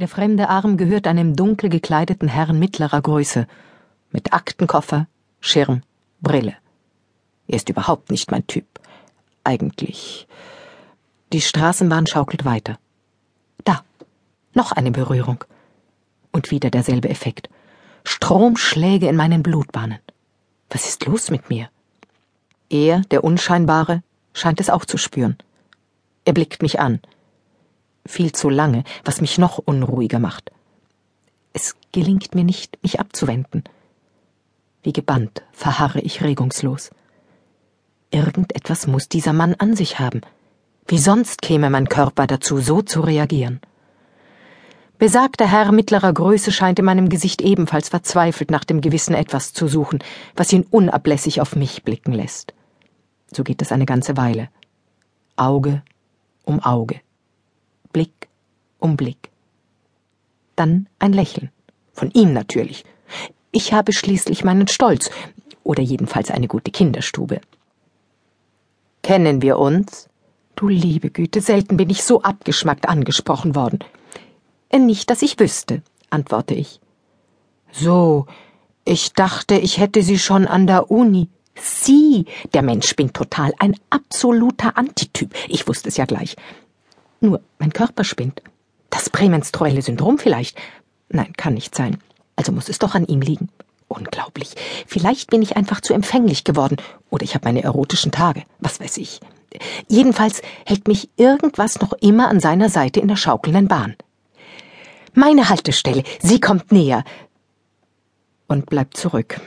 Der fremde Arm gehört einem dunkel gekleideten Herrn mittlerer Größe, mit Aktenkoffer, Schirm, Brille. Er ist überhaupt nicht mein Typ. Eigentlich. Die Straßenbahn schaukelt weiter. Da. Noch eine Berührung. Und wieder derselbe Effekt. Stromschläge in meinen Blutbahnen. Was ist los mit mir? Er, der Unscheinbare, scheint es auch zu spüren. Er blickt mich an viel zu lange, was mich noch unruhiger macht. Es gelingt mir nicht, mich abzuwenden. Wie gebannt verharre ich regungslos. Irgendetwas muss dieser Mann an sich haben. Wie sonst käme mein Körper dazu, so zu reagieren? Besagter Herr mittlerer Größe scheint in meinem Gesicht ebenfalls verzweifelt nach dem gewissen Etwas zu suchen, was ihn unablässig auf mich blicken lässt. So geht es eine ganze Weile. Auge um Auge. Blick um Blick. Dann ein Lächeln. Von ihm natürlich. Ich habe schließlich meinen Stolz, oder jedenfalls eine gute Kinderstube. Kennen wir uns? Du liebe Güte, selten bin ich so abgeschmackt angesprochen worden. Äh, nicht, dass ich wüsste, antworte ich. So, ich dachte, ich hätte Sie schon an der Uni. Sie, der Mensch spinnt total, ein absoluter Antityp. Ich wusste es ja gleich. Nur, mein Körper spinnt. Das prämenstruelle Syndrom vielleicht? Nein, kann nicht sein. Also muss es doch an ihm liegen. Unglaublich. Vielleicht bin ich einfach zu empfänglich geworden. Oder ich habe meine erotischen Tage. Was weiß ich. Jedenfalls hält mich irgendwas noch immer an seiner Seite in der schaukelnden Bahn. Meine Haltestelle. Sie kommt näher. Und bleibt zurück.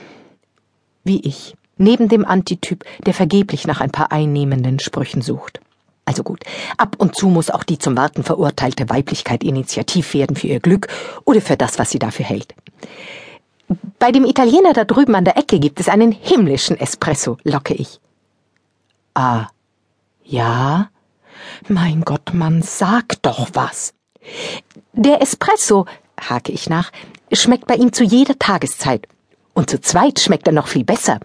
Wie ich. Neben dem Antityp, der vergeblich nach ein paar einnehmenden Sprüchen sucht. Also gut, ab und zu muss auch die zum Warten verurteilte Weiblichkeit initiativ werden für ihr Glück oder für das, was sie dafür hält. Bei dem Italiener da drüben an der Ecke gibt es einen himmlischen Espresso, locke ich. Ah, ja? Mein Gott, Mann, sag doch was. Der Espresso, hake ich nach, schmeckt bei ihm zu jeder Tageszeit. Und zu zweit schmeckt er noch viel besser.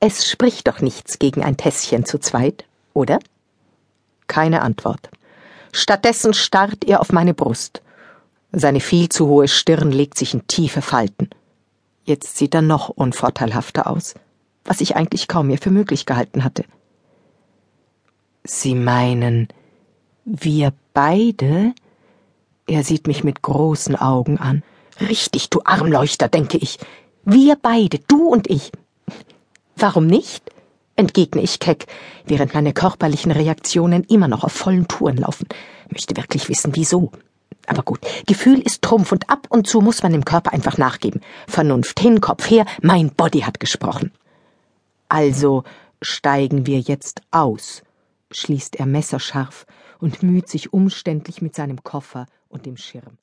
Es spricht doch nichts gegen ein Tässchen zu zweit, oder? Keine Antwort. Stattdessen starrt er auf meine Brust. Seine viel zu hohe Stirn legt sich in tiefe Falten. Jetzt sieht er noch unvorteilhafter aus, was ich eigentlich kaum mehr für möglich gehalten hatte. Sie meinen, wir beide? Er sieht mich mit großen Augen an. Richtig, du Armleuchter, denke ich. Wir beide, du und ich. Warum nicht? Entgegne ich keck, während meine körperlichen Reaktionen immer noch auf vollen Touren laufen. Möchte wirklich wissen, wieso. Aber gut, Gefühl ist Trumpf und ab und zu muss man dem Körper einfach nachgeben. Vernunft hin, Kopf her, mein Body hat gesprochen. Also steigen wir jetzt aus, schließt er messerscharf und müht sich umständlich mit seinem Koffer und dem Schirm.